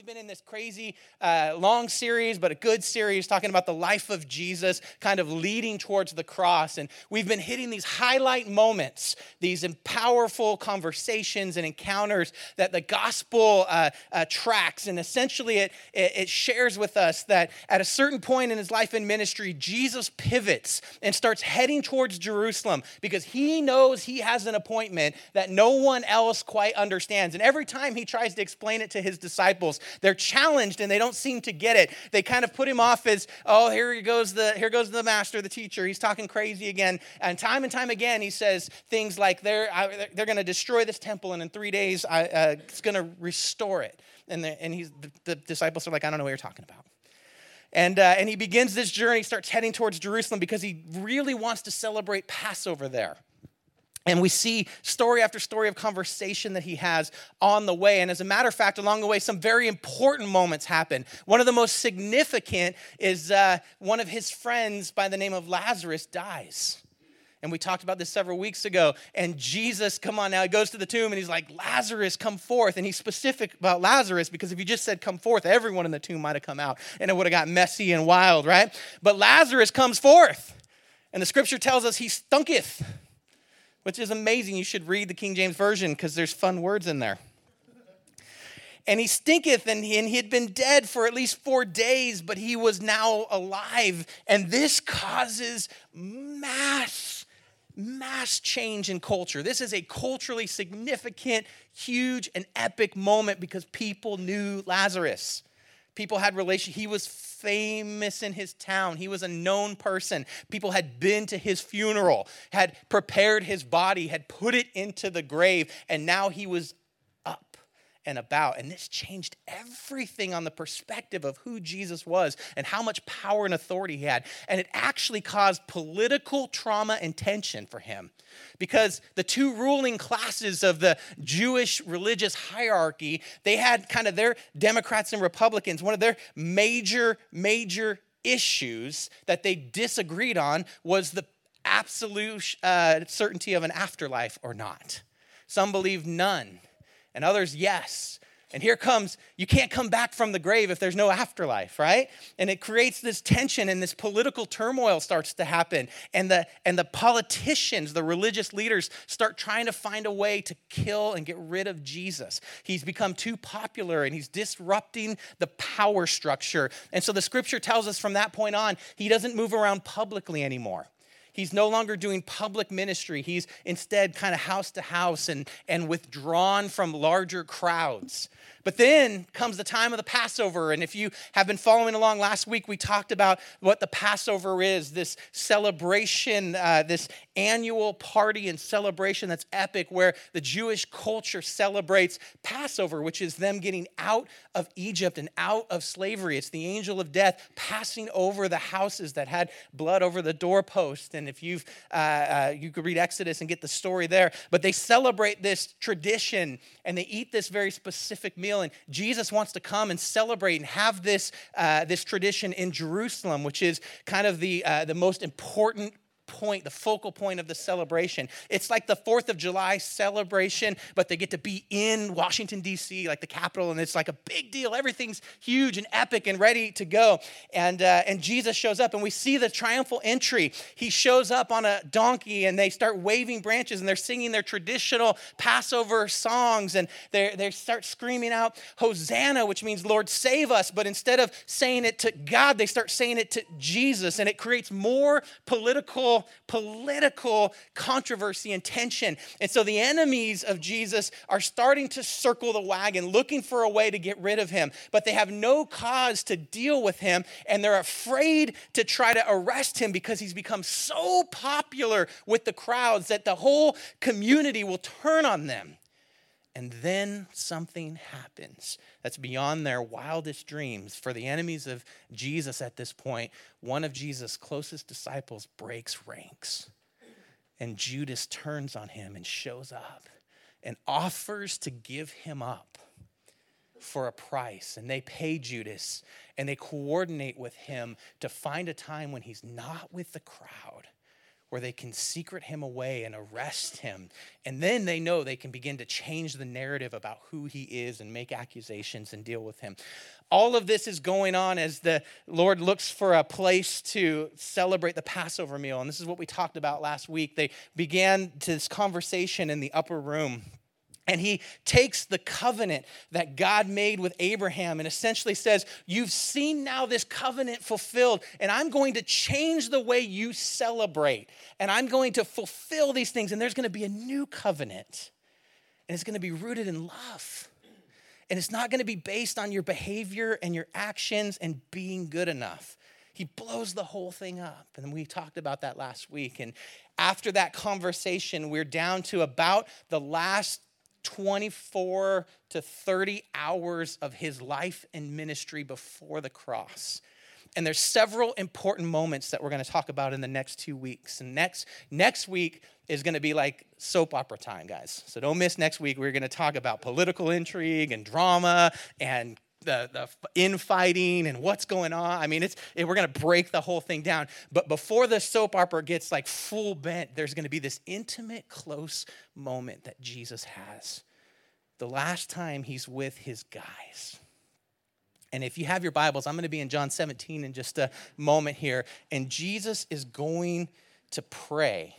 We've been in this crazy uh, long series, but a good series talking about the life of Jesus, kind of leading towards the cross. And we've been hitting these highlight moments, these powerful conversations and encounters that the gospel uh, uh, tracks. And essentially, it, it, it shares with us that at a certain point in his life and ministry, Jesus pivots and starts heading towards Jerusalem because he knows he has an appointment that no one else quite understands. And every time he tries to explain it to his disciples, they're challenged and they don't seem to get it. They kind of put him off as, oh, here goes the here goes the master, the teacher. He's talking crazy again. And time and time again, he says things like, they're they're going to destroy this temple, and in three days, I, uh, it's going to restore it. And the, and he's the, the disciples are like, I don't know what you're talking about. And, uh, and he begins this journey, starts heading towards Jerusalem because he really wants to celebrate Passover there. And we see story after story of conversation that he has on the way. And as a matter of fact, along the way, some very important moments happen. One of the most significant is uh, one of his friends by the name of Lazarus dies. And we talked about this several weeks ago. And Jesus, come on now, he goes to the tomb and he's like, Lazarus, come forth. And he's specific about Lazarus because if you just said come forth, everyone in the tomb might have come out and it would have got messy and wild, right? But Lazarus comes forth. And the scripture tells us he stunketh which is amazing. You should read the King James Version because there's fun words in there. And he stinketh, and he, had been dead for at least four days, but he was now alive. And this causes mass, mass change in culture. This is a culturally significant, huge, and epic moment because people knew Lazarus. People had relation. He was famous in his town. He was a known person. People had been to his funeral, had prepared his body, had put it into the grave, and now he was and about. And this changed everything on the perspective of who Jesus was and how much power and authority he had. And it actually caused political trauma and tension for him because the two ruling classes of the Jewish religious hierarchy, they had kind of their Democrats and Republicans, one of their major, major issues that they disagreed on was the absolute uh, certainty of an afterlife or not. Some believed none and others, yes. And here comes, you can't come back from the grave if there's no afterlife, right? And it creates this tension and this political turmoil starts to happen. And the, and the politicians, the religious leaders, start trying to find a way to kill and get rid of Jesus. He's become too popular and he's disrupting the power structure. And so the scripture tells us from that point on, he doesn't move around publicly anymore. He's no longer doing public ministry. He's instead kind of house to house and, and withdrawn from larger crowds. But then comes the time of the Passover. And if you have been following along last week, we talked about what the Passover is this celebration, uh, this annual party and celebration that's epic, where the Jewish culture celebrates Passover, which is them getting out of Egypt and out of slavery. It's the angel of death passing over the houses that had blood over the doorpost. And if you've, uh, uh, you could read Exodus and get the story there. But they celebrate this tradition and they eat this very specific meal meal. And Jesus wants to come and celebrate and have this, uh, this tradition in Jerusalem, which is kind of the, uh, the most important point, the focal point of the celebration. It's like the 4th of July celebration, but they get to be in Washington, D.C., like the capital, and it's like a big deal. Everything's huge and epic and ready to go. And, uh, and Jesus shows up, and we see the triumphal entry. He shows up on a donkey, and they start waving branches, and they're singing their traditional Passover songs, and they they start screaming out, Hosanna, which means Lord, save us. But instead of saying it to God, they start saying it to Jesus, and it creates more political political, controversy and tension. And so the enemies of Jesus are starting to circle the wagon, looking for a way to get rid of him, but they have no cause to deal with him, and they're afraid to try to arrest him because he's become so popular with the crowds that the whole community will turn on them. And then something happens that's beyond their wildest dreams. For the enemies of Jesus at this point, one of Jesus' closest disciples breaks ranks. And Judas turns on him and shows up and offers to give him up for a price. And they pay Judas and they coordinate with him to find a time when he's not with the crowd where they can secret him away and arrest him. And then they know they can begin to change the narrative about who he is and make accusations and deal with him. All of this is going on as the Lord looks for a place to celebrate the Passover meal. And this is what we talked about last week. They began this conversation in the upper room and he takes the covenant that God made with Abraham and essentially says, You've seen now this covenant fulfilled, and I'm going to change the way you celebrate, and I'm going to fulfill these things, and there's going to be a new covenant, and it's going to be rooted in love. And it's not going to be based on your behavior and your actions and being good enough. He blows the whole thing up. And we talked about that last week. And after that conversation, we're down to about the last 24 to 30 hours of his life and ministry before the cross. And there's several important moments that we're going to talk about in the next two weeks. And next next week is going to be like soap opera time, guys. So don't miss next week. We're going to talk about political intrigue and drama and the, the infighting and what's going on. I mean, it's it, we're going to break the whole thing down. But before the soap opera gets like full bent, there's going to be this intimate, close moment that Jesus has. The last time he's with his guys. And if you have your Bibles, I'm going to be in John 17 in just a moment here. And Jesus is going to pray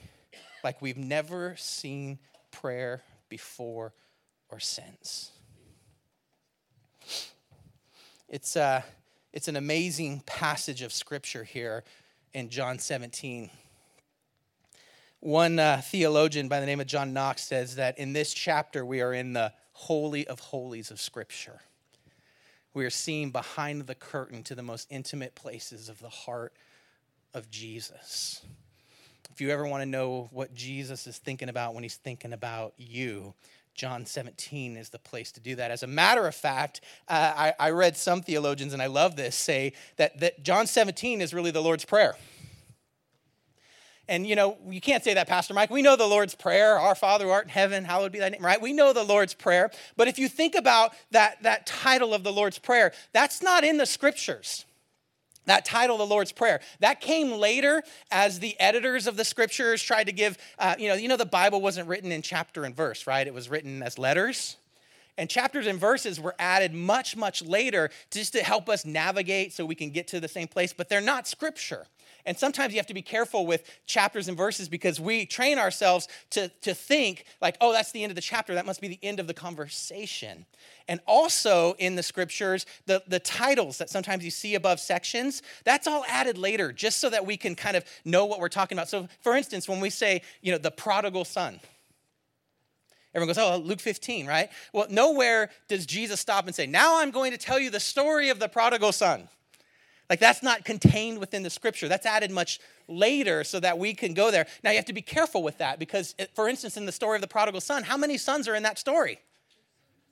like we've never seen prayer before or since. It's, uh, it's an amazing passage of scripture here in John 17. One uh, theologian by the name of John Knox says that in this chapter we are in the holy of holies of scripture. We are seeing behind the curtain to the most intimate places of the heart of Jesus. If you ever want to know what Jesus is thinking about when he's thinking about you, John 17 is the place to do that. As a matter of fact, uh, I, I read some theologians, and I love this, say that, that John 17 is really the Lord's Prayer. And you know, you can't say that, Pastor Mike. We know the Lord's Prayer, Our Father who art in heaven, hallowed be thy name, right? We know the Lord's Prayer. But if you think about that, that title of the Lord's Prayer, that's not in the scriptures that title the lord's prayer. That came later as the editors of the scriptures tried to give uh, you know you know the bible wasn't written in chapter and verse right? It was written as letters. And chapters and verses were added much much later just to help us navigate so we can get to the same place but they're not scripture and sometimes you have to be careful with chapters and verses because we train ourselves to, to think, like, oh, that's the end of the chapter. That must be the end of the conversation. And also in the scriptures, the, the titles that sometimes you see above sections, that's all added later just so that we can kind of know what we're talking about. So, for instance, when we say, you know, the prodigal son, Everyone goes, oh, Luke 15, right? Well, nowhere does Jesus stop and say, now I'm going to tell you the story of the prodigal son. Like that's not contained within the scripture. That's added much later so that we can go there. Now you have to be careful with that because, for instance, in the story of the prodigal son, how many sons are in that story?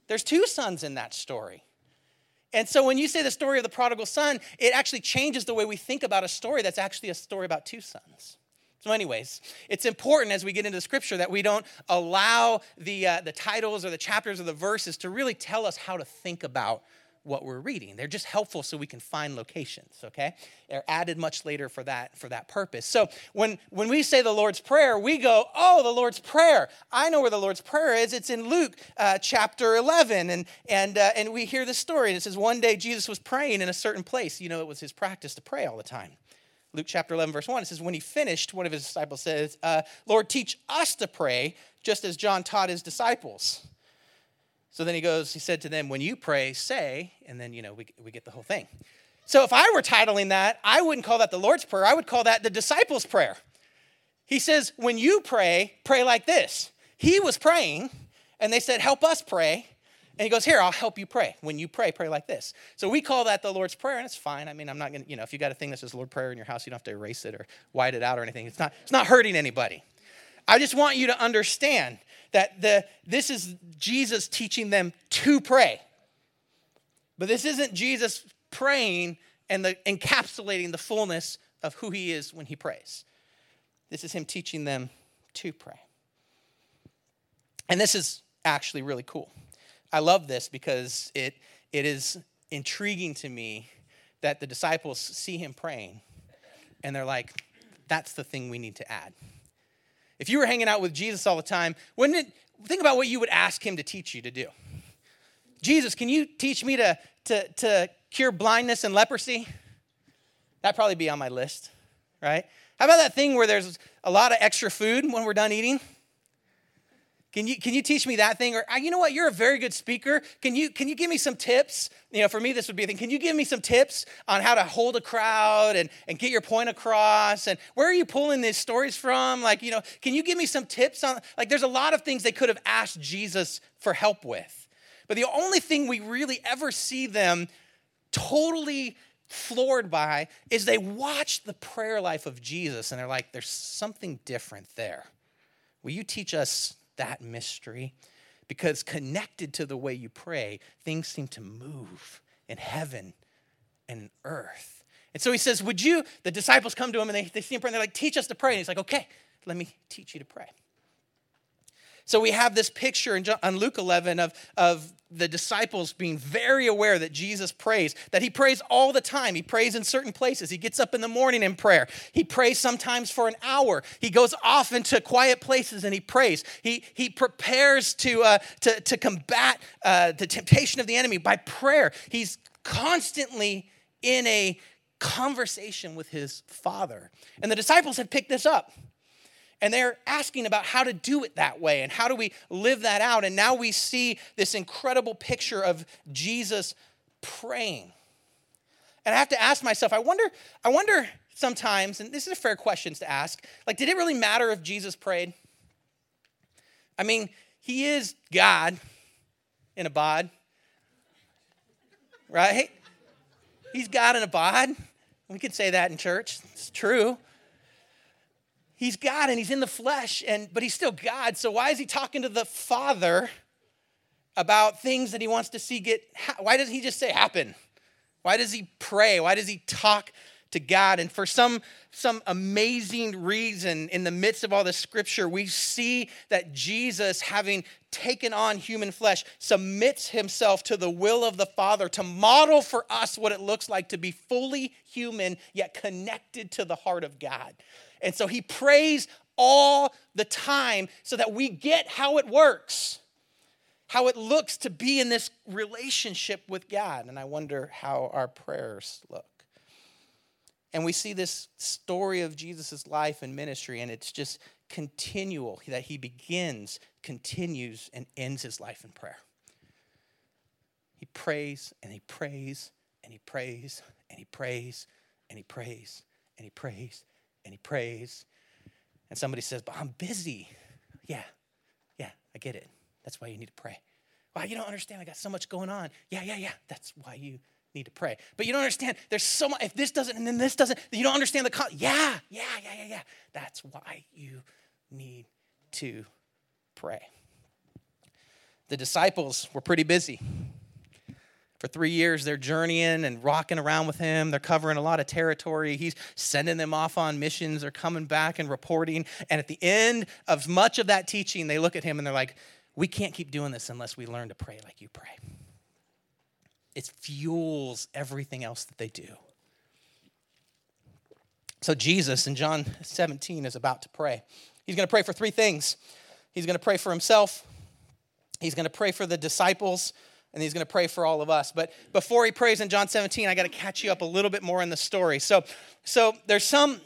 There's two sons in that story. And so when you say the story of the prodigal son, it actually changes the way we think about a story that's actually a story about two sons. So, anyways, it's important as we get into the scripture that we don't allow the, uh, the titles or the chapters or the verses to really tell us how to think about what we're reading. They're just helpful so we can find locations, okay? They're added much later for that for that purpose. So when when we say the Lord's Prayer, we go, "Oh, the Lord's Prayer. I know where the Lord's Prayer is. It's in Luke uh, chapter 11." And and uh, and we hear the story and it says one day Jesus was praying in a certain place. You know, it was his practice to pray all the time. Luke chapter 11, verse 1, it says, When he finished, one of his disciples says, uh, Lord, teach us to pray, just as John taught his disciples. So then he goes, he said to them, When you pray, say, and then, you know, we, we get the whole thing. So if I were titling that, I wouldn't call that the Lord's Prayer. I would call that the disciples' prayer. He says, When you pray, pray like this. He was praying, and they said, Help us pray. And he goes, Here, I'll help you pray. When you pray, pray like this. So we call that the Lord's Prayer, and it's fine. I mean, I'm not going to, you know, if you got a thing that says Lord Prayer in your house, you don't have to erase it or white it out or anything. It's not, it's not hurting anybody. I just want you to understand that the, this is Jesus teaching them to pray. But this isn't Jesus praying and the, encapsulating the fullness of who he is when he prays. This is him teaching them to pray. And this is actually really cool. I love this because it, it is intriguing to me that the disciples see him praying and they're like, that's the thing we need to add. If you were hanging out with Jesus all the time, wouldn't it think about what you would ask him to teach you to do? Jesus, can you teach me to, to, to cure blindness and leprosy? That'd probably be on my list, right? How about that thing where there's a lot of extra food when we're done eating? Can you, can you teach me that thing? Or ah, you know what? You're a very good speaker. Can you, can you give me some tips? You know, for me, this would be a thing. Can you give me some tips on how to hold a crowd and, and get your point across? And where are you pulling these stories from? Like, you know, can you give me some tips on, like, there's a lot of things they could have asked Jesus for help with. But the only thing we really ever see them totally floored by is they watch the prayer life of Jesus and they're like, there's something different there. Will you teach us that mystery? Because connected to the way you pray, things seem to move in heaven and earth. And so he says, Would you? The disciples come to him and they, they see him pray and they're like, Teach us to pray. And he's like, Okay, let me teach you to pray. So we have this picture in, John, Luke 11 of, of the disciples being very aware that Jesus prays, that he prays all the time. He prays in certain places. He gets up in the morning in prayer. He prays sometimes for an hour. He goes off into quiet places and he prays. He, he prepares to, uh, to, to combat uh, the temptation of the enemy by prayer. He's constantly in a conversation with his father. And the disciples have picked this up. And they're asking about how to do it that way and how do we live that out. And now we see this incredible picture of Jesus praying. And I have to ask myself, I wonder, I wonder sometimes, and this is a fair question to ask, like, did it really matter if Jesus prayed? I mean, he is God in a bod, right? He's God in a bod. We could say that in church. It's true he's God and he's in the flesh, and but he's still God. So why is he talking to the Father about things that he wants to see get? Why does he just say happen? Why does he pray? Why does he talk to God? And for some some amazing reason, in the midst of all the scripture, we see that Jesus, having taken on human flesh, submits himself to the will of the Father to model for us what it looks like to be fully human yet connected to the heart of God. And so he prays all the time so that we get how it works, how it looks to be in this relationship with God. And I wonder how our prayers look. And we see this story of Jesus' life and ministry, and it's just continual that he begins, continues, and ends his life in prayer. He prays and he prays and he prays and he prays and he prays and he prays and he prays. And somebody says, But I'm busy. Yeah, yeah, I get it. That's why you need to pray. Wow, you don't understand. I got so much going on. Yeah, yeah, yeah. That's why you need to pray. But you don't understand. There's so much. If this doesn't and then this doesn't, you don't understand the. Con- yeah, yeah, yeah, yeah, yeah. That's why you need to pray. The disciples were pretty busy. For three years, they're journeying and rocking around with him. They're covering a lot of territory. He's sending them off on missions. They're coming back and reporting. And at the end of much of that teaching, they look at him and they're like, We can't keep doing this unless we learn to pray like you pray. It fuels everything else that they do. So, Jesus in John 17 is about to pray. He's going to pray for three things. He's going to pray for himself, he's going to pray for the disciples, and he's going to pray for all of us. But before he prays in John 17, I got to catch you up a little bit more in the story. So, so there's some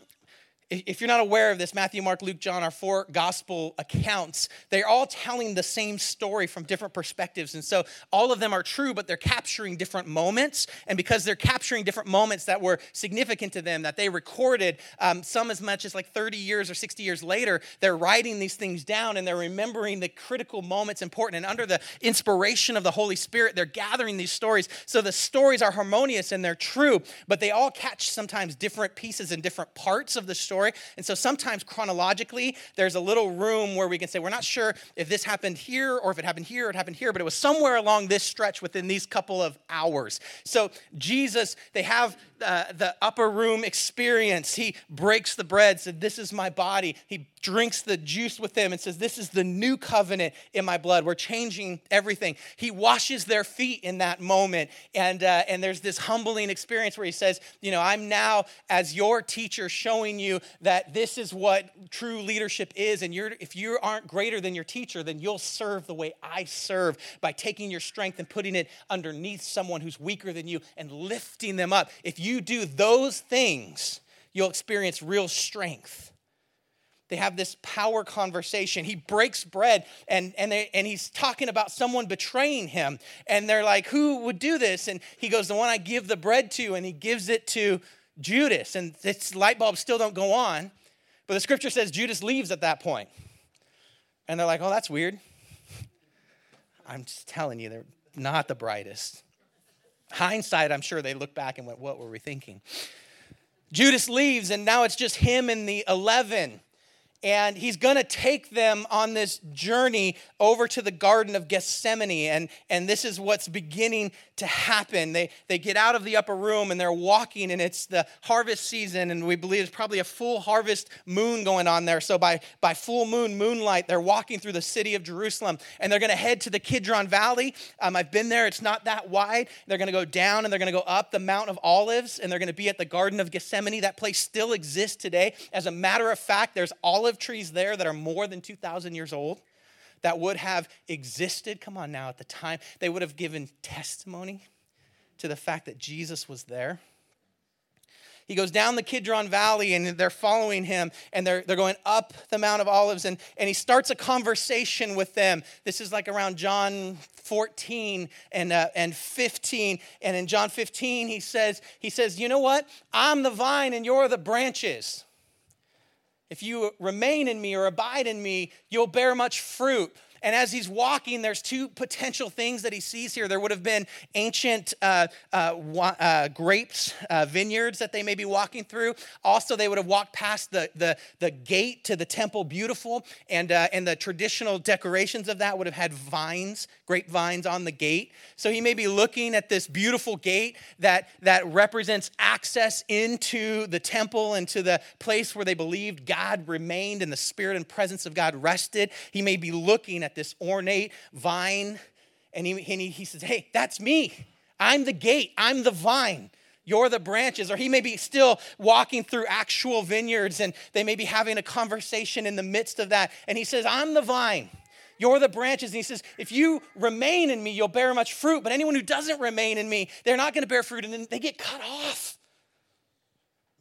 if you're not aware of this, Matthew, Mark, Luke, John are four gospel accounts. They're all telling the same story from different perspectives. And so all of them are true, but they're capturing different moments. And because they're capturing different moments that were significant to them, that they recorded, um, some as much as like 30 years or 60 years later, they're writing these things down and they're remembering the critical moments important. And under the inspiration of the Holy Spirit, they're gathering these stories. So the stories are harmonious and they're true, but they all catch sometimes different pieces and different parts of the story story. And so sometimes chronologically, there's a little room where we can say, we're not sure if this happened here or if it happened here or it happened here, but it was somewhere along this stretch within these couple of hours. So Jesus, they have uh, the upper room experience. He breaks the bread, said, This is my body. He drinks the juice with them and says, This is the new covenant in my blood. We're changing everything. He washes their feet in that moment. And, uh, and there's this humbling experience where he says, You know, I'm now, as your teacher, showing you that this is what true leadership is. And you're, if you aren't greater than your teacher, then you'll serve the way I serve by taking your strength and putting it underneath someone who's weaker than you and lifting them up. If you do those things, you'll experience real strength. They have this power conversation. He breaks bread and, and, they, and he's talking about someone betraying him. And they're like, Who would do this? And he goes, The one I give the bread to. And he gives it to Judas. And its light bulbs still don't go on. But the scripture says Judas leaves at that point. And they're like, Oh, that's weird. I'm just telling you, they're not the brightest. Hindsight, I'm sure they look back and went, What were we thinking? Judas leaves, and now it's just him and the 11 and he's going to take them on this journey over to the Garden of Gethsemane. And, and this is what's beginning to happen. They, they get out of the upper room and they're walking, and it's the harvest season, and we believe it's probably a full harvest moon going on there. So by, by full moon, moonlight, they're walking through the city of Jerusalem, and they're going to head to the Kidron Valley. Um, I've been there, it's not that wide. They're going to go down and they're going to go up the Mount of Olives, and they're going to be at the Garden of Gethsemane. That place still exists today. As a matter of fact, there's olive trees there that are more than 2,000 years old that would have existed. Come on now, at the time, they would have given testimony to the fact that Jesus was there. He goes down the Kidron Valley and they're following him and they're, they're going up the Mount of Olives and, and he starts a conversation with them. This is like around John 14 and, uh, and 15. And in John 15, he says, he says, You know what? I'm the vine and you're the branches. If you remain in me or abide in me, you'll bear much fruit. And as he's walking, there's two potential things that he sees here. There would have been ancient uh, uh, uh, grapes, uh, vineyards that they may be walking through. Also, they would have walked past the, the, the gate to the temple, beautiful, and, uh, and the traditional decorations of that would have had vines, grapevines on the gate. So he may be looking at this beautiful gate that, that represents access into the temple and to the place where they believed God remained and the spirit and presence of God rested. He may be looking this ornate vine, and he, and he, he says, Hey, that's me. I'm the gate, I'm the vine. You're the branches. Or he may be still walking through actual vineyards and they may be having a conversation in the midst of that. And he says, I'm the vine. You're the branches. And he says, If you remain in me, you'll bear much fruit. But anyone who doesn't remain in me, they're not going to bear fruit and then they get cut off.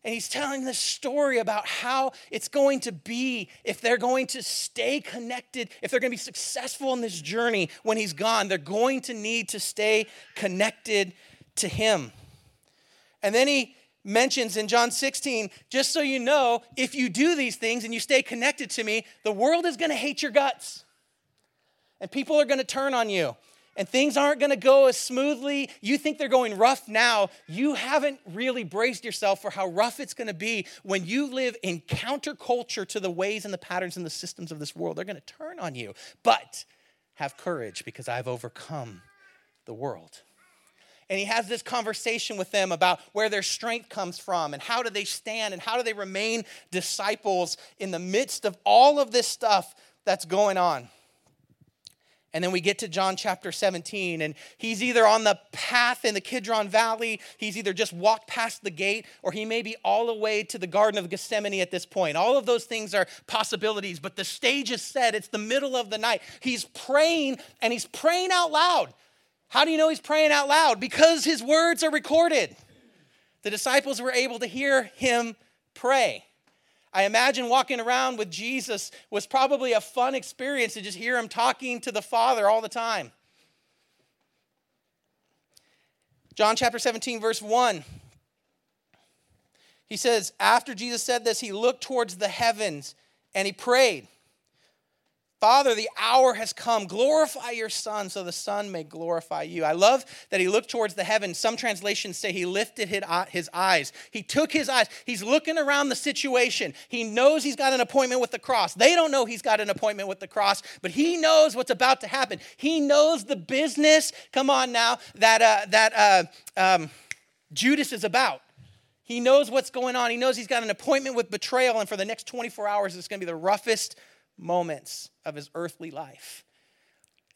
And he's telling this story about how it's going to be if they're going to stay connected, if they're going to be successful in this journey when he's gone, they're going to need to stay connected to him. And then he mentions in John 16, just so you know, if you do these things and you stay connected to me, the world is going to hate your guts. And people are going to turn on you and things aren't going to go as smoothly. You think they're going rough now. You haven't really braced yourself for how rough it's going to be when you live in counterculture to the ways and the patterns and the systems of this world. They're going to turn on you. But have courage because I've overcome the world. And he has this conversation with them about where their strength comes from and how do they stand and how do they remain disciples in the midst of all of this stuff that's going on. And then we get to John chapter 17, and he's either on the path in the Kidron Valley, he's either just walked past the gate, or he may be all the way to the Garden of Gethsemane at this point. All of those things are possibilities, but the stage is set. It's the middle of the night. He's praying, and he's praying out loud. How do you know he's praying out loud? Because his words are recorded. The disciples were able to hear him pray. I imagine walking around with Jesus was probably a fun experience to just hear him talking to the Father all the time. John chapter 17, verse 1. He says, After Jesus said this, he looked towards the heavens and he prayed. Father, the hour has come. Glorify your Son so the Son may glorify you. I love that he looked towards the heavens. Some translations say he lifted his eyes. He took his eyes. He's looking around the situation. He knows he's got an appointment with the cross. They don't know he's got an appointment with the cross, but he knows what's about to happen. He knows the business, come on now, that, uh, that uh, um, Judas is about. He knows what's going on. He knows he's got an appointment with betrayal, and for the next 24 hours, it's going to be the roughest moments of his earthly life.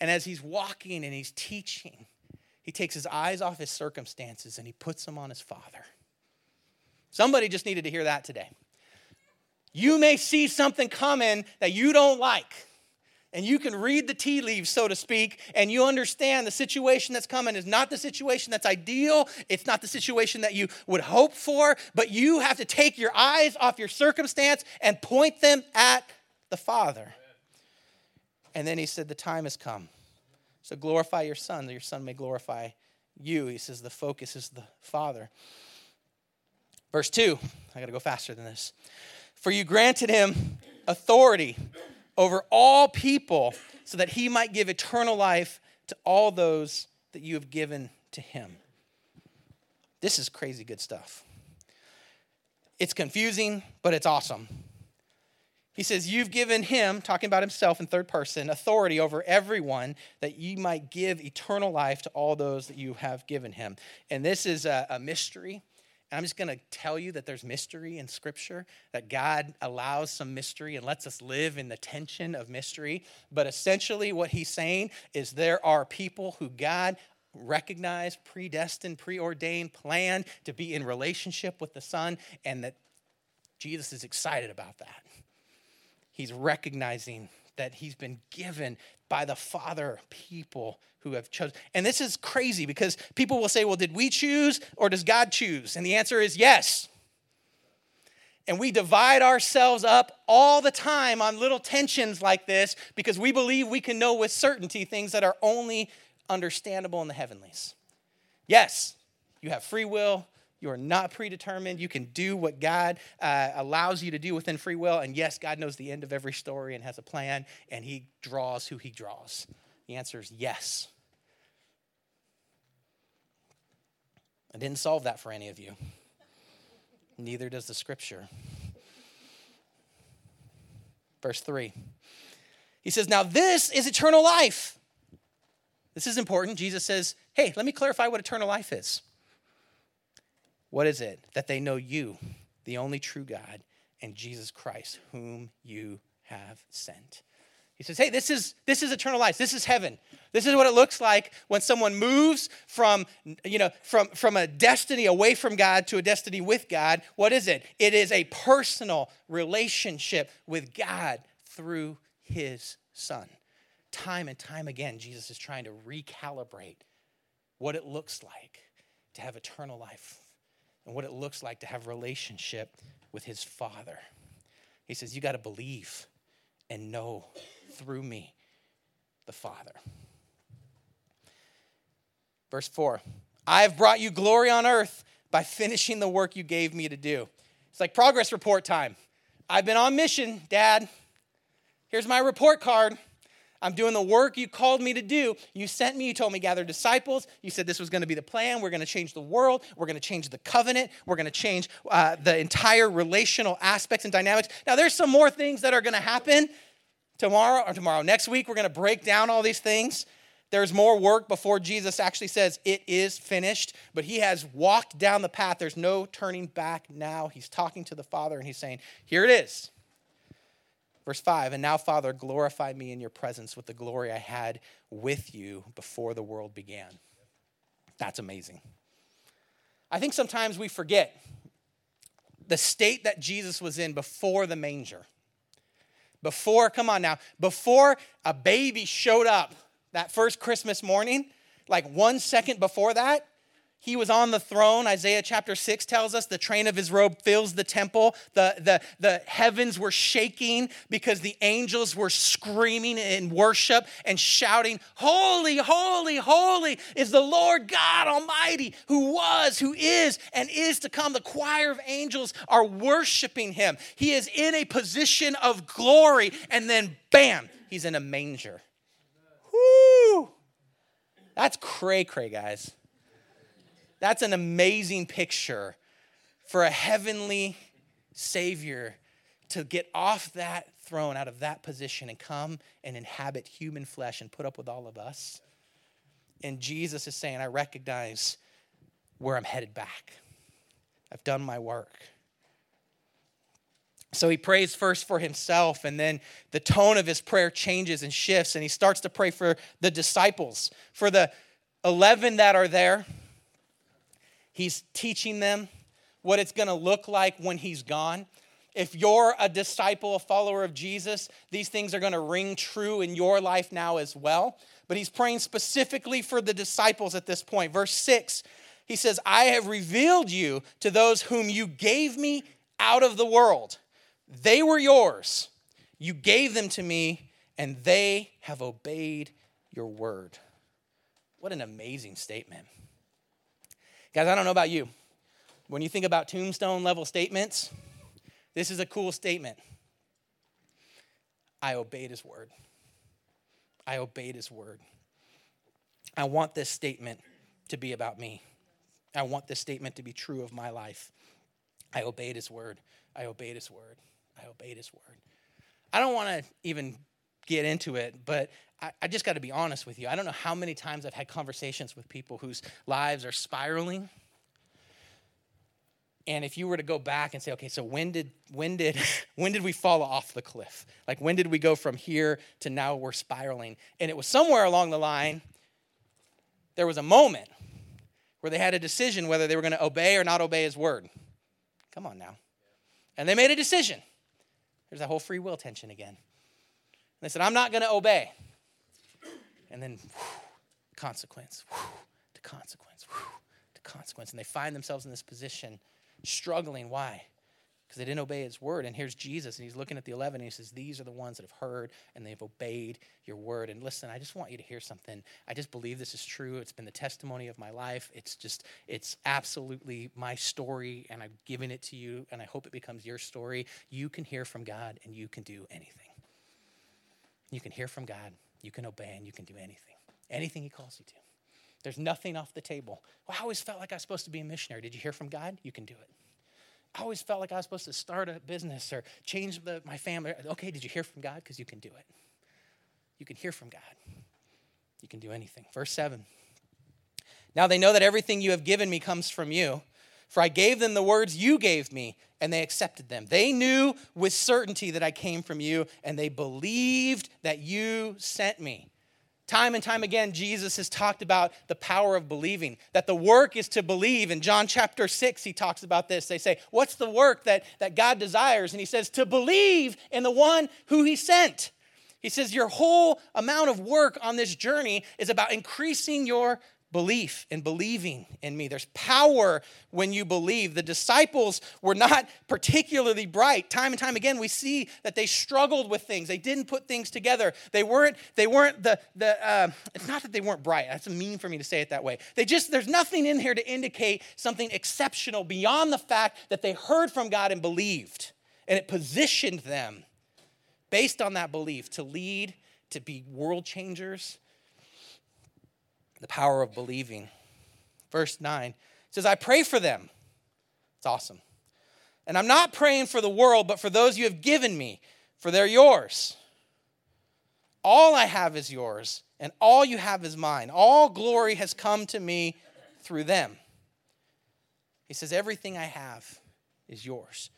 And as he's walking and he's teaching, he takes his eyes off his circumstances and he puts them on his father. Somebody just needed to hear that today. You may see something coming that you don't like. And you can read the tea leaves, so to speak, and you understand the situation that's coming is not the situation that's ideal. It's not the situation that you would hope for, but you have to take your eyes off your circumstance and point them at the Father. And then he said, The time has come. So glorify your Son, that your Son may glorify you. He says, The focus is the Father. Verse 2, I got to go faster than this. For you granted him authority over all people so that he might give eternal life to all those that you have given to him. This is crazy good stuff. It's confusing, but it's awesome. He says, You've given him, talking about himself in third person, authority over everyone that you might give eternal life to all those that you have given him. And this is a, a mystery. And I'm just going to tell you that there's mystery in Scripture, that God allows some mystery and lets us live in the tension of mystery. But essentially, what he's saying is there are people who God recognized, predestined, preordained, planned to be in relationship with the Son, and that Jesus is excited about that. He's recognizing that he's been given by the Father people who have chosen. And this is crazy because people will say, well, did we choose or does God choose? And the answer is yes. And we divide ourselves up all the time on little tensions like this because we believe we can know with certainty things that are only understandable in the heavenlies. Yes, you have free will, you are not predetermined. You can do what God uh, allows you to do within free will. And yes, God knows the end of every story and has a plan, and He draws who He draws. The answer is yes. I didn't solve that for any of you. Neither does the scripture. Verse 3. He says, Now this is eternal life. This is important. Jesus says, Hey, let me clarify what eternal life is. What is it? That they know you, the only true God, and Jesus Christ, whom you have sent. He says, Hey, this is this is eternal life. This is heaven. This is what it looks like when someone moves from, you know, from, from a destiny away from God to a destiny with God. What is it? It is a personal relationship with God through his son. Time and time again, Jesus is trying to recalibrate what it looks like to have eternal life and what it looks like to have relationship with his father. He says, You got to believe and know through me the Father. Verse 4 I have brought you glory on earth by finishing the work you gave me to do. It's like progress report time. I've been on mission, Dad. Here's my report card. I'm doing the work you called me to do. You sent me, you told me gather disciples. You said this was going to be the plan. We're going to change the world. We're going to change the covenant. We're going to change uh, the entire relational aspects and dynamics. Now, there's some more things that are going to happen tomorrow or tomorrow. Next week, we're going to break down all these things. There's more work before Jesus actually says it is finished, but he has walked down the path. There's no turning back now. He's talking to the Father and he's saying, Here it is. Verse 5 And now, Father, glorify me in your presence with the glory I had with you before the world began. That's amazing. I think sometimes we forget the state that Jesus was in before the manger. Before, come on now, before a baby showed up that first Christmas morning, like one second before that, he was on the throne. Isaiah chapter 6 tells us the train of his robe fills the temple. The, the, the heavens were shaking because the angels were screaming in worship and shouting, Holy, holy, holy is the Lord God Almighty, who was, who is, and is to come. The choir of angels are worshiping him. He is in a position of glory, and then bam, he's in a manger. Whoo! That's cray cray, guys. That's an amazing picture for a heavenly Savior to get off that throne, out of that position, and come and inhabit human flesh and put up with all of us. And Jesus is saying, I recognize where I'm headed back. I've done my work. So he prays first for himself, and then the tone of his prayer changes and shifts, and he starts to pray for the disciples, for the 11 that are there He's teaching them what it's going to look like when he's gone. if you're a disciple, a follower of Jesus, these things are going to ring true in your life now as well. But he's praying specifically for the disciples at this point. Verse 6, he says, I have revealed you to those whom you gave me out of the world. They were yours. You gave them to me, and they have obeyed your word. What an amazing statement. Guys, I don't know about you. When you think about tombstone level statements, this is a cool statement. I obeyed his word. I obeyed his word. I want this statement to be about me. I want this statement to be true of my life. I obeyed his word. I obeyed his word. I obeyed his word. I don't want to even get into it, but I, I just got to be honest with you. I don't know how many times I've had conversations with people whose lives are spiraling. And if you were to go back and say okay so when did when did when did we fall off the cliff? Like when did we go from here to now we're spiraling? And it was somewhere along the line there was a moment where they had a decision whether they were going to obey or not obey his word. Come on now. And they made a decision. There's that whole free will tension again they said i'm not going to obey and then whew, consequence whew, to consequence whew, to consequence and they find themselves in this position struggling. Why? Because they didn't obey his word. And here's Jesus, and he's looking at the 11, and he says, These are the ones that have heard and they've obeyed your word. And listen, I just want you to hear something. I just believe this is true. It's been the testimony of my life. It's just, it's absolutely my story, and I'm giving it to you, and I hope it becomes your story. You can hear from God, and you can do anything. You can hear from God, you can obey, and you can do anything. Anything he calls you to. There's nothing off the table. Well, I always felt like I was supposed to be a missionary. Did you hear from God? You can do it. I always felt like I was supposed to start a business or change the, my family. Okay, did you hear from God? Because you can do it. You can hear from God. You can do anything. Verse 7. Now they know that everything you have given me comes from you. For I gave them the words you gave me, and they accepted them. They knew with certainty that I came from you, and they believed that you sent me. Time and time again, Jesus has talked about the power of believing, that the work is to believe. In John chapter 6, he talks about this. They say, What's the work that, that God desires? And he says, To believe in the one who he sent. He says, Your whole amount of work on this journey is about increasing your belief and believing in me. There's power when you believe. The disciples were not particularly bright. Time and time again, we see that they struggled with things. They didn't put things together. They weren't. They weren't the the. Uh, it's not that they weren't bright. That's mean for me to say it that way. They just there's nothing in here to indicate something exceptional beyond the fact that they heard from God and believed, and it positioned them based on that belief to lead, to be world changers the power of believing. Verse 9 says, I pray for them. It's awesome. And I'm not praying for the world, but for those you have given me, for they're yours. All I have is yours, and all you have is mine. All glory has come to me through them. He says, Everything I have is yours.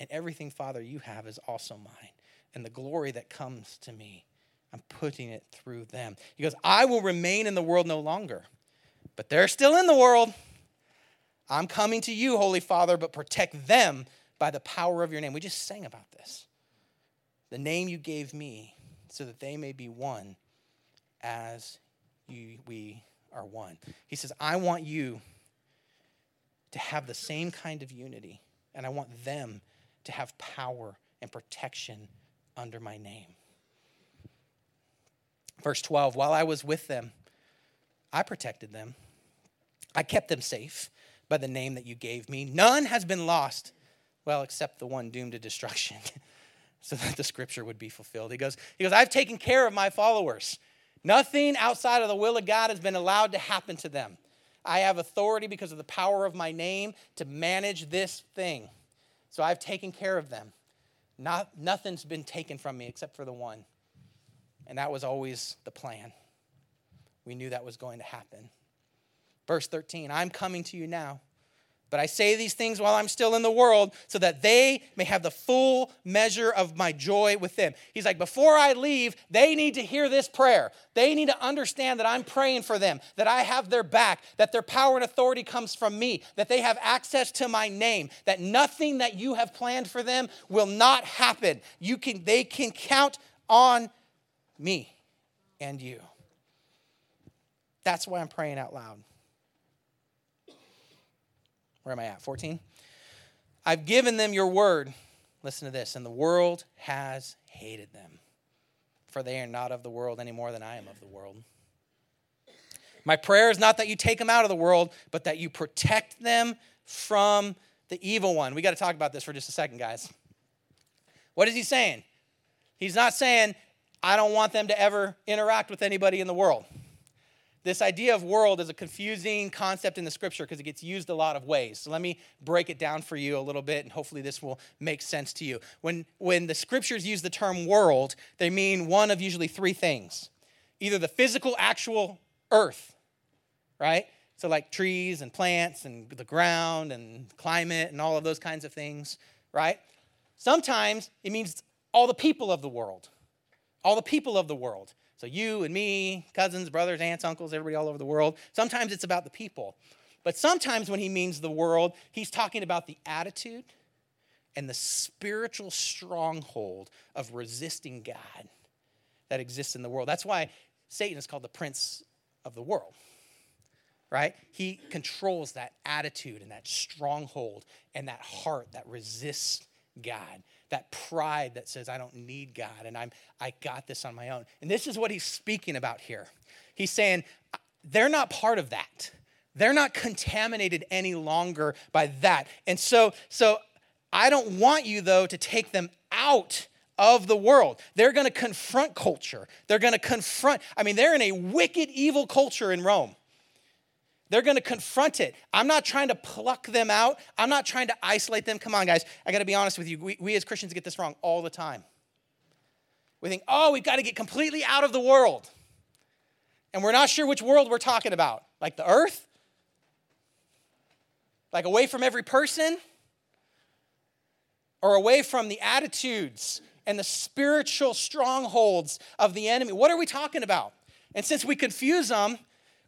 And everything, Father, you have is also mine. And the glory that comes to me I'm putting it through them. He goes, I will remain in the world no longer, but they're still in the world. I'm coming to you, Holy Father, but protect them by the power of your name. We just sang about this. The name you gave me, so that they may be one as you, we are one. He says, I want you to have the same kind of unity, and I want them to have power and protection under my name. Verse 12 While I was with them, I protected them, I kept them safe by the name that you gave me. None has been lost, well, except the one doomed to destruction, so that the scripture would be fulfilled. He goes, he goes, I've taken care of my followers. Nothing outside of the will of God has been allowed to happen to them. I have authority because of the power of my name to manage this thing. So I've taken care of them. Not, nothing's been taken from me except for the one. And that was always the plan. We knew that was going to happen. Verse 13 I'm coming to you now, But I say these things while I'm still in the world so that they may have the full measure of my joy with them. He's like, before I leave, they need to hear this prayer. They need to understand that I'm praying for them, that I have their back, that their power and authority comes from me, that they have access to my name, that nothing that you have planned for them will not happen. You can, they can count on me and you. That's why I'm praying out loud. Where am I at? 14? I've given them your word. Listen to this. And the world has hated them, for they are not of the world any more than I am of the world. My prayer is not that you take them out of the world, but that you protect them from the evil one. We got to talk about this for just a second, guys. What is he saying? He's not saying, I don't want them to ever interact with anybody in the world. This idea of world is a confusing concept in the scripture because it gets used a lot of ways. So let me break it down for you a little bit and hopefully this will make sense to you. When, when the scriptures use the term world, they mean one of usually three things either the physical, actual earth, right? So, like trees and plants and the ground and climate and all of those kinds of things, right? Sometimes it means all the people of the world, all the people of the world. So, you and me, cousins, brothers, aunts, uncles, everybody all over the world. Sometimes it's about the people. But sometimes when he means the world, he's talking about the attitude and the spiritual stronghold of resisting God that exists in the world. That's why Satan is called the prince of the world, right? He controls that attitude and that stronghold and that heart that resists God that pride that says i don't need god and i'm i got this on my own and this is what he's speaking about here he's saying uh, they're not part of that they're not contaminated any longer by that and so so i don't want you though to take them out of the world. They're going to confront culture. They're going to confront, I mean, they're in a wicked, evil culture in Rome. They're going to confront it. I'm not trying to pluck them out. I'm not trying to isolate them. Come on, guys. I got to be honest with you. We, we as Christians get this wrong all the time. We think, oh, we've got to get completely out of the world. And we're not sure which world we're talking about. Like the earth? Like away from every person? Or away from the attitudes and the spiritual strongholds of the enemy? What are we talking about? And since we confuse them,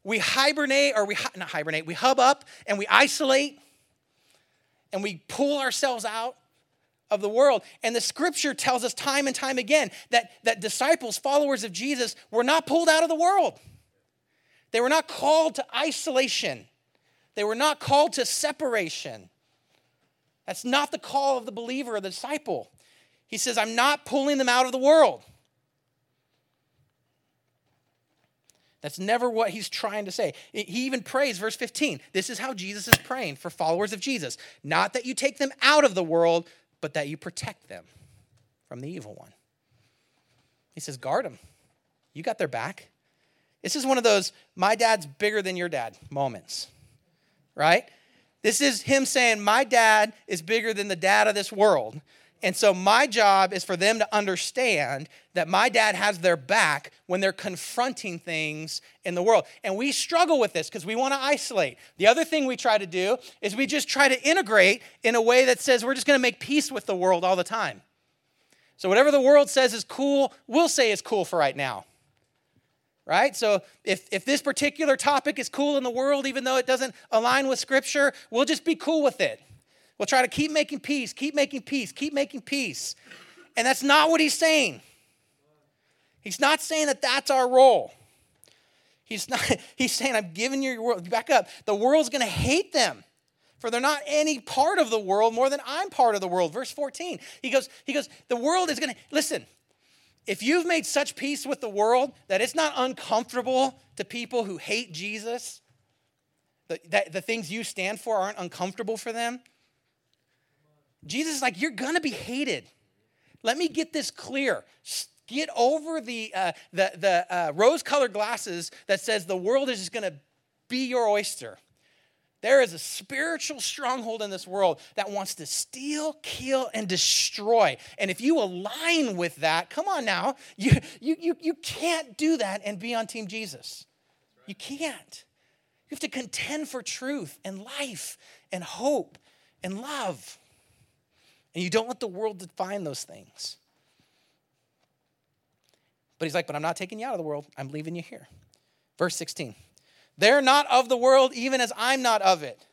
we hibernate, or we not hibernate, we hub up and we isolate and we pull ourselves out of the world. And the scripture tells us time and time again that, that disciples, followers of Jesus, were not pulled out of the world. They were not called to isolation, they were not called to separation. That's not the call of the believer or the disciple. He says, I'm not pulling them out of the world. That's never what he's trying to say. He even prays, verse 15. This is how Jesus is praying for followers of Jesus. Not that you take them out of the world, but that you protect them from the evil one. He says, guard them. You got their back. This is one of those, my dad's bigger than your dad moments, right? This is him saying, my dad is bigger than the dad of this world. And so my job is for them to understand that my dad has their back when they're confronting things in the world. And we struggle with this because we want to isolate. The other thing we try to do is we just try to integrate in a way that says we're just going to make peace with the world all the time. So whatever the world says is cool, we'll say is cool for right now. Right? So if, if this particular topic is cool in the world, even though it doesn't align with scripture, we'll just be cool with it. We'll try to keep making peace, keep making peace, keep making peace. And that's not what he's saying. He's not saying that that's our role. He's not, he's saying, I'm giving you your world. Back up. The world's going to hate them. For they're not any part of the world more than I'm part of the world. Verse 14. He goes, he goes, the world is going to, listen, if you've made such peace with the world that it's not uncomfortable to people who hate Jesus, the, that the things you stand for aren't uncomfortable for them, Jesus is like, You're going to be hated. Let me get this clear. Get over the, uh, the, the uh, rose colored glasses that says the world is just going to be your oyster. There is a spiritual stronghold in this world that wants to steal, kill, and destroy. And if you align with that, come on now, you, you, you, you can't do that and be on Team Jesus. You can't. You have to contend for truth and life and hope and love. And you don't let the world define those things. But he's like, But I'm not taking you out of the world, I'm leaving you here. Verse 16. They're not of the world, even as I'm not of it.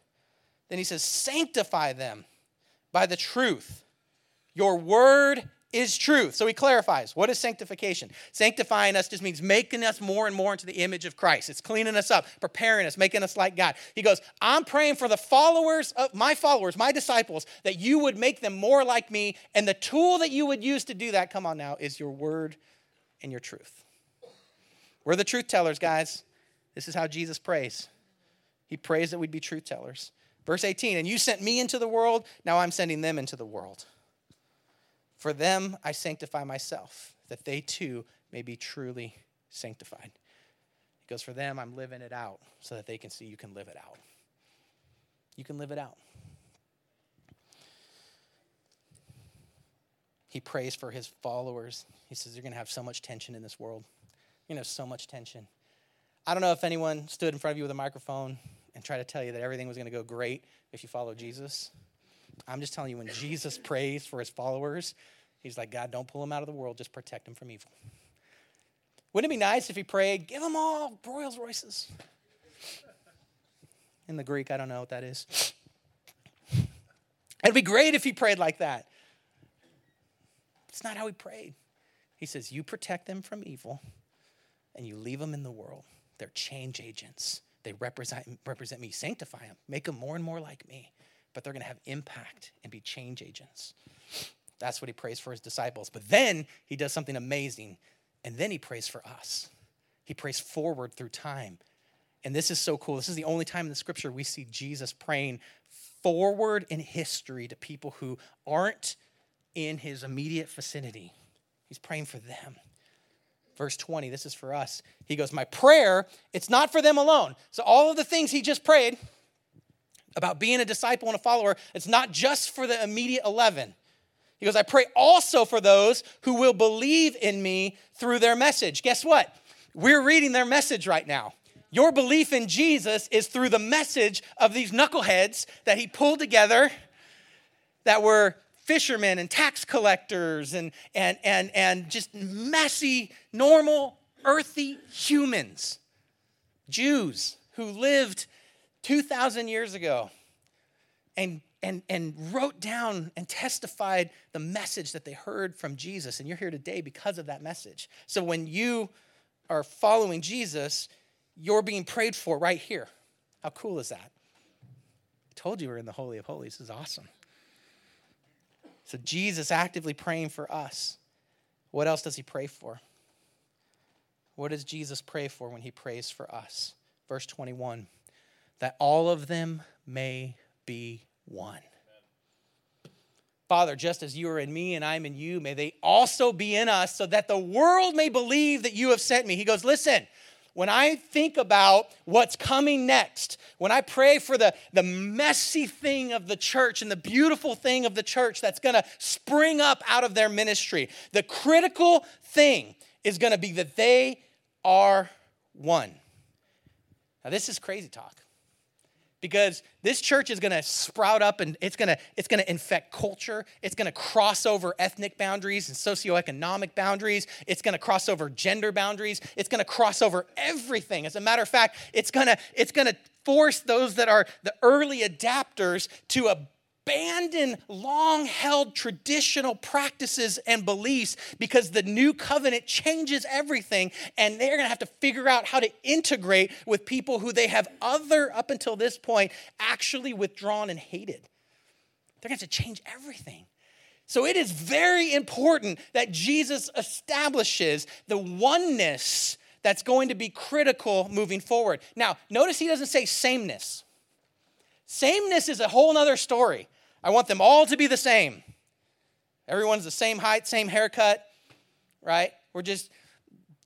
Then he says, Sanctify them by the truth. Your word is truth. So he clarifies what is sanctification? Sanctifying us just means making us more and more into the image of Christ. It's cleaning us up, preparing us, making us like God. He goes, I'm praying for the followers of my followers, my disciples, that you would make them more like me. And the tool that you would use to do that, come on now, is your word and your truth. We're the truth tellers, guys. This is how Jesus prays. He prays that we'd be truth tellers. Verse 18, and you sent me into the world, now I'm sending them into the world. For them I sanctify myself, that they too may be truly sanctified. He goes, For them I'm living it out so that they can see you can live it out. You can live it out. He prays for his followers. He says, You're going to have so much tension in this world. You're going to have so much tension. I don't know if anyone stood in front of you with a microphone and tried to tell you that everything was going to go great if you follow Jesus. I'm just telling you, when Jesus prays for his followers, he's like, God, don't pull them out of the world, just protect them from evil. Wouldn't it be nice if he prayed, give them all Rolls Royces? In the Greek, I don't know what that is. It'd be great if he prayed like that. It's not how he prayed. He says, You protect them from evil and you leave them in the world. They're change agents. They represent, represent me. Sanctify them, make them more and more like me. But they're going to have impact and be change agents. That's what he prays for his disciples. But then he does something amazing. And then he prays for us. He prays forward through time. And this is so cool. This is the only time in the scripture we see Jesus praying forward in history to people who aren't in his immediate vicinity. He's praying for them verse 20 this is for us he goes my prayer it's not for them alone so all of the things he just prayed about being a disciple and a follower it's not just for the immediate 11 he goes i pray also for those who will believe in me through their message. Guess what? We're reading their message right now. Your belief in jesus is through the message of these knuckleheads that he pulled together that were fishermen and tax collectors and, and, and, and just messy, normal, earthy humans, Jews who lived 2,000 years ago and, and, and wrote down and testified the message that they heard from Jesus. And you're here today because of that message. So when you are following Jesus, you're being prayed for right here. How cool is that? I told you we're in the Holy of Holies. This is awesome. So Jesus actively praying for us. What else does he pray for? What does Jesus pray for when he prays for us? Verse 21 that all of them may be one. Father, just as you are in me and I'm in you, may they also be in us so that the world may believe that you have sent me. He goes, Listen, when I think about what's coming next, when I pray for the, the messy thing of the church and the beautiful thing of the church that's gonna spring up out of their ministry, the critical thing is gonna be that they are one. Now, this is crazy talk because this church is going to sprout up and it's going to it's going to infect culture. It's going to cross over ethnic boundaries and socioeconomic boundaries. It's going to cross over gender boundaries. It's going to cross over everything. As a matter of fact it's going to it's going to force those that are the early adapters to a abandon long held traditional practices and beliefs because the new covenant changes everything and they're going to have to figure out how to integrate with people who they have other up until this point actually withdrawn and hated. They're going to have to change everything. So it is very important that jesus establishes the oneness that's going to be critical moving forward. Now notice he doesn't say sameness. Sameness is a whole other story. I want them all to be the same. Everyone's the same height, same haircut, right? We're just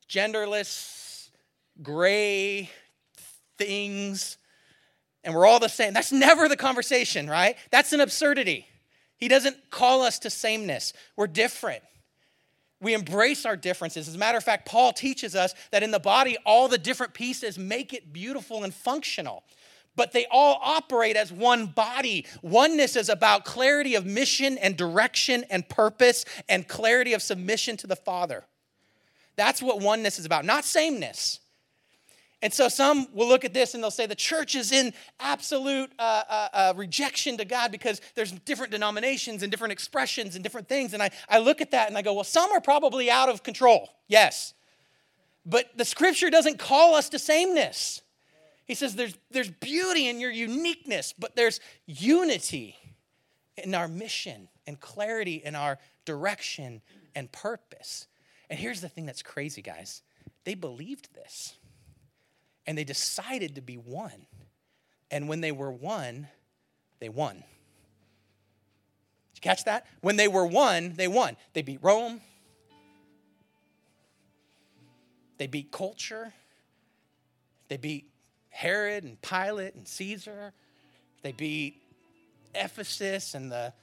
genderless, gray things, and we're all the same. That's never the conversation, right? That's an absurdity. He doesn't call us to sameness. We're different. We embrace our differences. As a matter of fact, Paul teaches us that in the body, all the different pieces make it beautiful and functional. But they all operate as one body. Oneness is about clarity of mission and direction and purpose and clarity of submission to the Father. That's what oneness is about, not sameness. And so some will look at this and they'll say the church is in absolute uh, uh, uh, rejection to God because there's different denominations and different expressions and different things. And I, I look at that and I go, well, some are probably out of control. Yes. But the scripture doesn't call us to sameness. He says there's, there's beauty in your uniqueness, but there's unity in our mission and clarity in our direction and purpose. And here's the thing that's crazy, guys. They believed this and they decided to be one. And when they were one, they won. Did you catch that? When they were one, they won. They beat Rome, they beat culture, they beat Herod and Pilate and Caesar, they beat Ephesus and the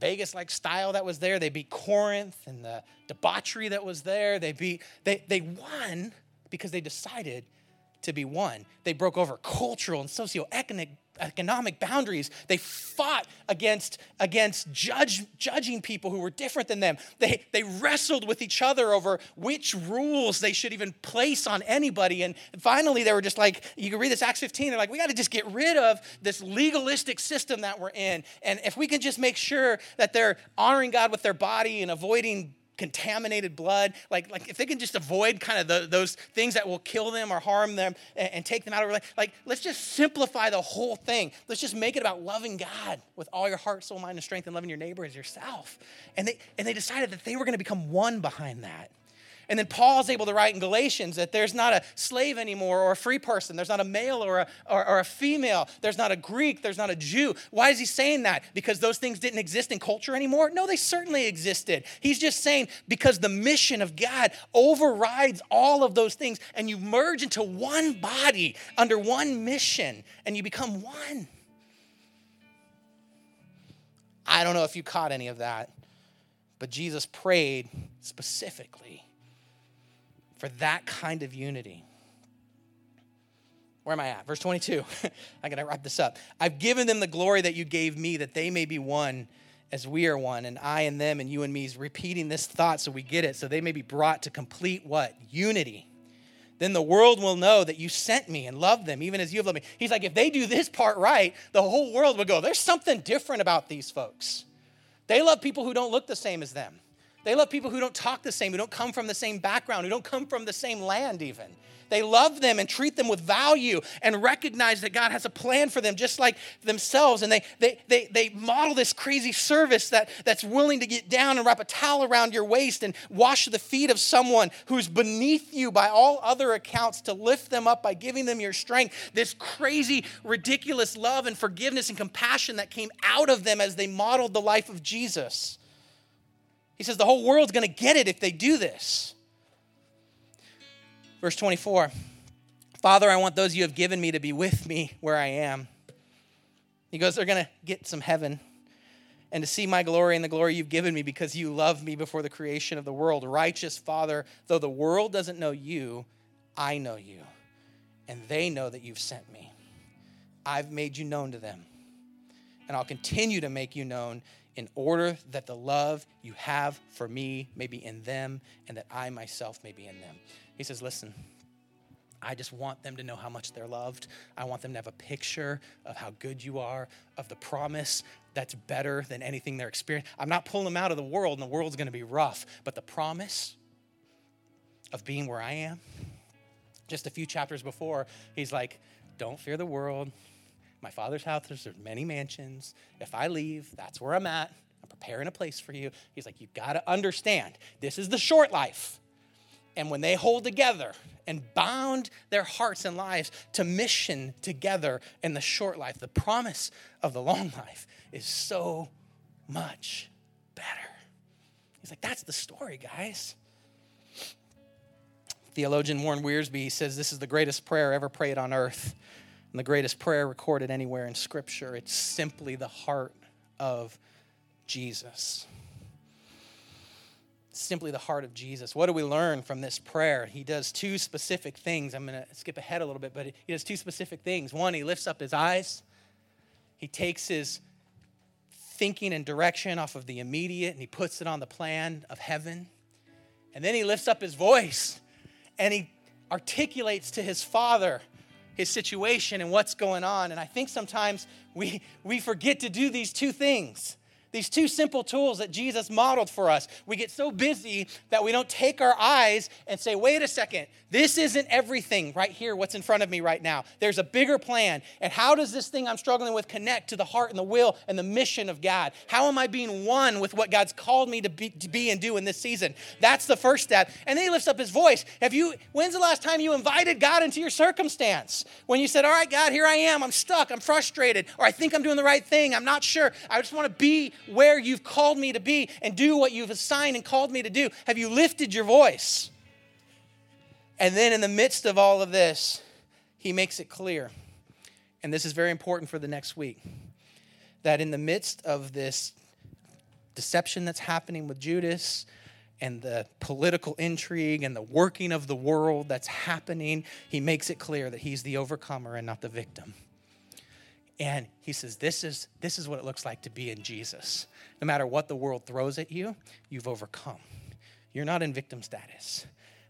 Vegas like style that was there. They beat Corinth and the debauchery that was there. They beat, they, they won because they decided to be one. They broke over cultural and socioeconomic economic boundaries. They fought against, against judge, judging people who were different than them. They, they wrestled with each other over which rules they should even place on anybody. And finally, they were just like, you can read this Acts 15, they're like, we got to just get rid of this legalistic system that we're in. And if we can just make sure that they're honoring God with their body and avoiding contaminated blood like like if they can just avoid kind of the, those things that will kill them or harm them and, and take them out of life like let's just simplify the whole thing. Let's just make it about loving god with all your heart soul mind and strength and loving your neighbor as yourself. And they and they decided that they were going to become one behind that and then Paul's able to write in Galatians that there's not a slave anymore or a free person. There's not a male or a, or, or, a female. There's not a Greek. There's not a Jew. Why is he saying that? Because those things didn't exist in culture anymore? No, they certainly existed. He's just saying because the mission of God overrides all of those things and you merge into one body under one mission and you become one. I don't know if you caught any of that, but Jesus prayed specifically for that kind of unity. Where am I at? Verse 22. I'm going to wrap this up. I've given them the glory that you gave me, that they may be one as we are one, and I and them and you and me. is repeating this thought so we get it, so they may be brought to complete what? Unity. Then the world will know that you sent me and loved them, even as you have loved me. He's like, if they do this part right, the whole world would go, there's something different about these folks. They love people who don't look the same as them. They love people who don't talk the same, who don't come from the same background, who don't come from the same land, even. They love them and treat them with value and recognize that God has a plan for them just like themselves. And they, they, they, they model this crazy service that, that's willing to get down and wrap a towel around your waist and wash the feet of someone who's beneath you by all other accounts to lift them up by giving them your strength. This crazy, ridiculous love and forgiveness and compassion that came out of them as they modeled the life of Jesus. He says the whole world's going to get it if they do this. Verse 24 Father, I want those you have given me to be with me where I am. He goes, They're going to get some heaven and to see my glory and the glory you've given me because you loved me before the creation of the world. Righteous Father, though the world doesn't know you, I know you, and they know that you've sent me. I've made you known to them, and I'll continue to make you known in order that the love you have for me may be in them and that I myself may be in them. He says, Listen, I just want them to know how much they're loved. I want them to have a picture of how good you are, of the promise that's better than anything they're experiencing. I'm not pulling them out of the world, and the world's to be rough, but the promise of being where I am, just a few chapters before, he's like, Don't fear the world, my father's house, there's many mansions. If I leave, that's where I'm at. I'm preparing a place for you. He's like, You've got to understand, this is the short life. And when they hold together and bound their hearts and lives to mission together in the short life, the promise of the long life is so much better. He's like, That's the story, guys. Theologian Warren Wiersbe says this is the greatest prayer ever prayed on earth and the greatest prayer recorded anywhere in Scripture. It's simply the heart of Jesus. simply the heart of Jesus. What do we learn from this prayer? He does two specific things. I'm going to skip ahead a little bit, but he does two specific things. One, he lifts up his eyes, he takes his thinking and direction off of the immediate and he puts it on the plan of heaven. And then he lifts up his voice and he articulates to his father his situation and what's going on. And I think sometimes we, we forget to do these two things. These two simple tools that Jesus modeled for us. We get so busy that we don't take our eyes and say, wait a second, this isn't everything right here, what's in front of me right now. There's a bigger plan. And how does this thing I'm struggling with connect to the heart and the will and the mission of God? How am I being one with what God's called me to be, to be and do in this season? That's the first step. And then he lifts up his voice. Have you, when's the last time you invited God into your circumstance? When you said, all right, God, here I am, I'm stuck, I'm frustrated, or I think I'm doing the right thing, I'm not sure, I just want to be where you've called me to be and do what you've assigned and called me to do? Have you lifted your voice? And then in the midst of all of this, he makes it clear, and this is very important for the next week, that in the midst of this deception that's happening with Judas, and the political intrigue and the working of the world that's happening, he makes it clear that he's the overcomer and not the victim. And he says, this is, this is what it looks like to be in Jesus. No matter what the world throws at you, you've overcome. You're not in victim status.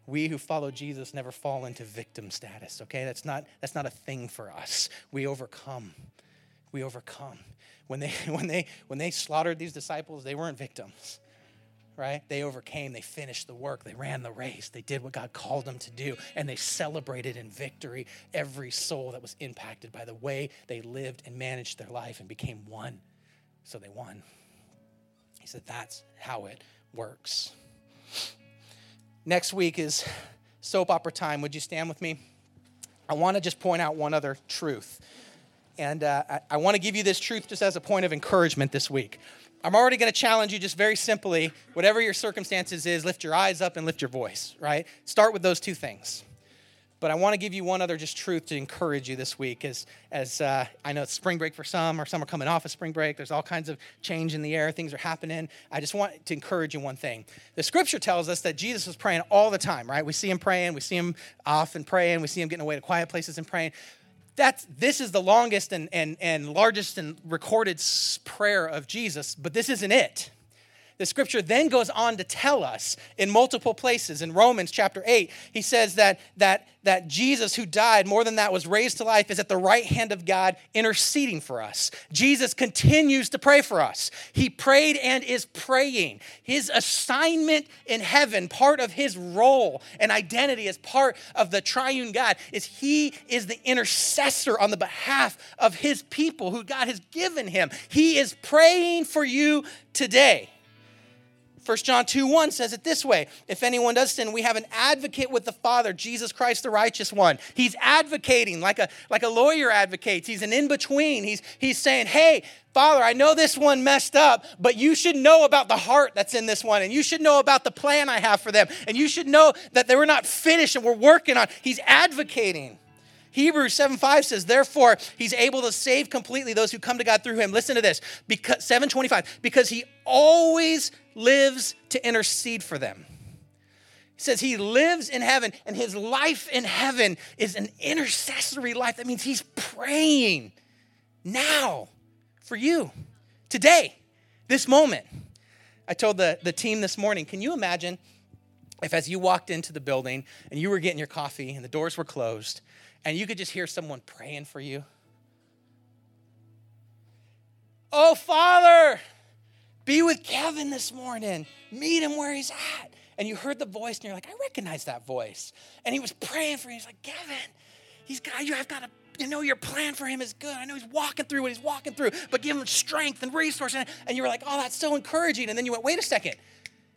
We who follow Jesus never fall into victim status, okay? That's not, that's not a thing for us. We overcome. We overcome. When they, when, they, when they slaughtered these disciples, they weren't victims right? They overcame, they finished the work, they ran the race, they did what God called them to do, and they celebrated in victory every soul that was impacted by the way they lived and managed their life and became one. So they won. He said, That's how it works. Next week is soap opera time. Would you stand with me? I want to just point out one other truth. And uh, I, I want to give you this truth just as a point of encouragement this week. I'm already going to challenge you just very simply whatever your circumstances is, lift your eyes up and lift your voice, right? Start with those two things. But I want to give you one other just truth to encourage you this week as, as uh, I know it's spring break for some, or some are coming off of spring break. There's all kinds of change in the air, things are happening. I just want to encourage you one thing. The scripture tells us that Jesus was praying all the time, right? We see him praying, we see him off and praying, we see him getting away to quiet places and praying that's this is the longest and, and, and largest and recorded prayer of jesus but this isn't it the scripture then goes on to tell us in multiple places. In romans chapter 8 he says that that that jesus who died more than that was raised to life is at the right hand of god interceding for us. Jesus continues to pray for us. He prayed and is praying. His assignment in heaven part of his role and identity as part of the triune god is he is the intercessor on the behalf of his people who god has given him. He is praying for you today 1 John 2 1 says it this way If anyone does sin, we have an advocate with the Father, Jesus Christ, the righteous one. He's advocating like a, like a lawyer advocates. He's an in between. He's, he's saying, Hey, Father, I know this one messed up, but you should know about the heart that's in this one, and you should know about the plan I have for them, and you should know that they were not finished and we're working on. He's advocating. Hebrews 7 5 says, Therefore, he's able to save completely those who come to God through him. Listen to this. Because 725, because he always lives to intercede for them. He says he lives in heaven, and his life in heaven is an intercessory life. That means he's praying now for you, today, this moment. I told the, the team this morning, can you imagine if as you walked into the building and you were getting your coffee and the doors were closed and you could just hear someone praying for you. Oh, Father, be with Kevin this morning. Meet him where he's at. And you heard the voice, and you're like, I recognize that voice. And he was praying for you. He's like, Kevin, he's got you. I've got to, you know, your plan for him is good. I know he's walking through what he's walking through, but give him strength and resources. And you were like, oh, that's so encouraging. And then you went, wait a second.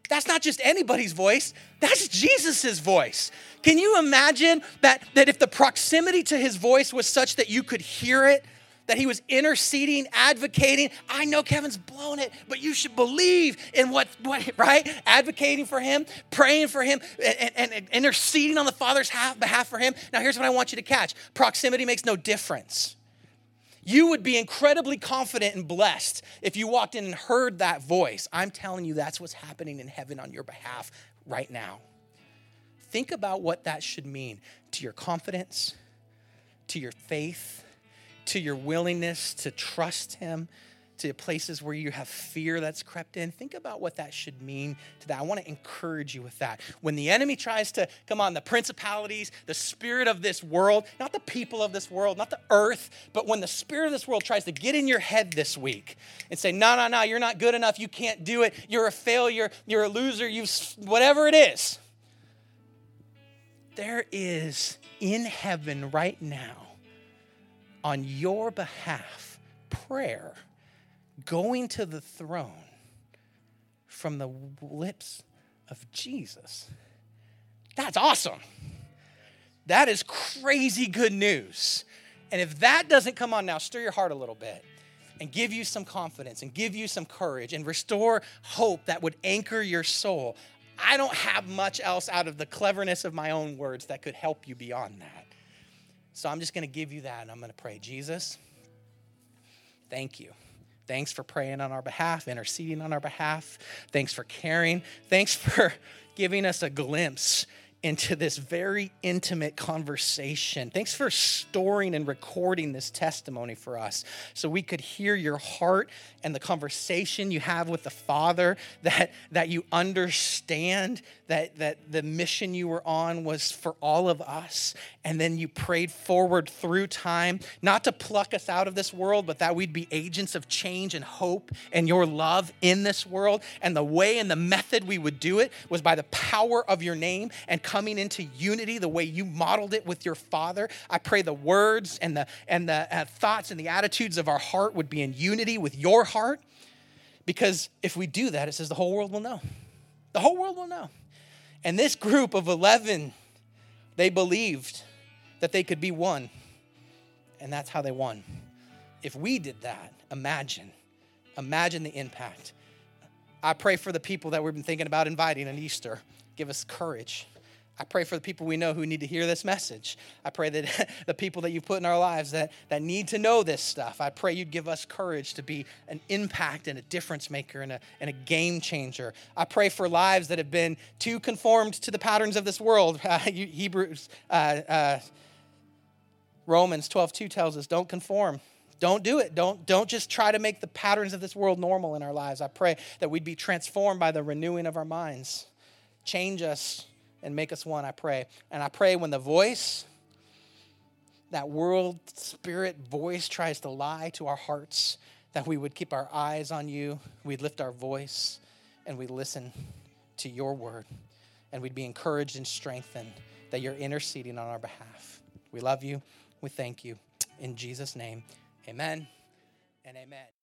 That's not just anybody's voice, that's Jesus's voice. Can you imagine that, that if the proximity to his voice was such that you could hear it, that he was interceding, advocating. I know Kevin's blown it, but you should believe in what, what right? Advocating for him, praying for him, and, and, and interceding on the Father's behalf for him. Now, here's what I want you to catch proximity makes no difference. You would be incredibly confident and blessed if you walked in and heard that voice. I'm telling you, that's what's happening in heaven on your behalf right now. Think about what that should mean to your confidence, to your faith, to your willingness to trust Him, to places where you have fear that's crept in. Think about what that should mean to that. I want to encourage you with that. When the enemy tries to come on, the principalities, the spirit of this world, not the people of this world, not the earth, but when the spirit of this world tries to get in your head this week and say, no, no, no, you're not good enough, you can't do it, you're a failure, you're a loser, you've whatever it is. There is in heaven right now on your behalf prayer going to the throne from the lips of Jesus. That's awesome. That is crazy good news. And if that doesn't come on now, stir your heart a little bit and give you some confidence and give you some courage and restore hope that would anchor your soul. I don't have much else out of the cleverness of my own words that could help you beyond that. So I'm just going to give you that and I'm going to pray. Jesus, thank you. Thanks for praying on our behalf, interceding on our behalf. Thanks for caring. Thanks for giving us a glimpse into this very intimate conversation. Thanks for storing and recording this testimony for us so we could hear your heart and the conversation you have with the Father, that, that you understand that, that the mission you were on was for all of us. And then you prayed forward through time, not to pluck us out of this world, but that we'd be agents of change and hope and your love in this world. And the way and the method we would do it was by the power of your name and coming into unity the way you modeled it with your Father. I pray the words and the, and the uh, thoughts and the attitudes of our heart would be in unity with your heart. Because if we do that, it says the whole world will know. The whole world will know. And this group of 11, they believed that they could be one. And that's how they won. If we did that, imagine, imagine the impact. I pray for the people that we've been thinking about inviting on Easter. Give us courage. I pray for the people we know who need to hear this message. I pray that the people that you've put in our lives that, that need to know this stuff, I pray you'd give us courage to be an impact and a difference maker and a, and a game changer. I pray for lives that have been too conformed to the patterns of this world. Uh, Hebrews, uh, uh, Romans 12, 2 tells us, don't conform. Don't do it. Don't, don't just try to make the patterns of this world normal in our lives. I pray that we'd be transformed by the renewing of our minds. Change us and make us one, I pray. And I pray when the voice, that world spirit voice tries to lie to our hearts, that we would keep our eyes on you, we'd lift our voice, and we'd listen to your word. And we'd be encouraged and strengthened that you're interceding on our behalf. We love you. We thank you. In Jesus' name, amen and amen.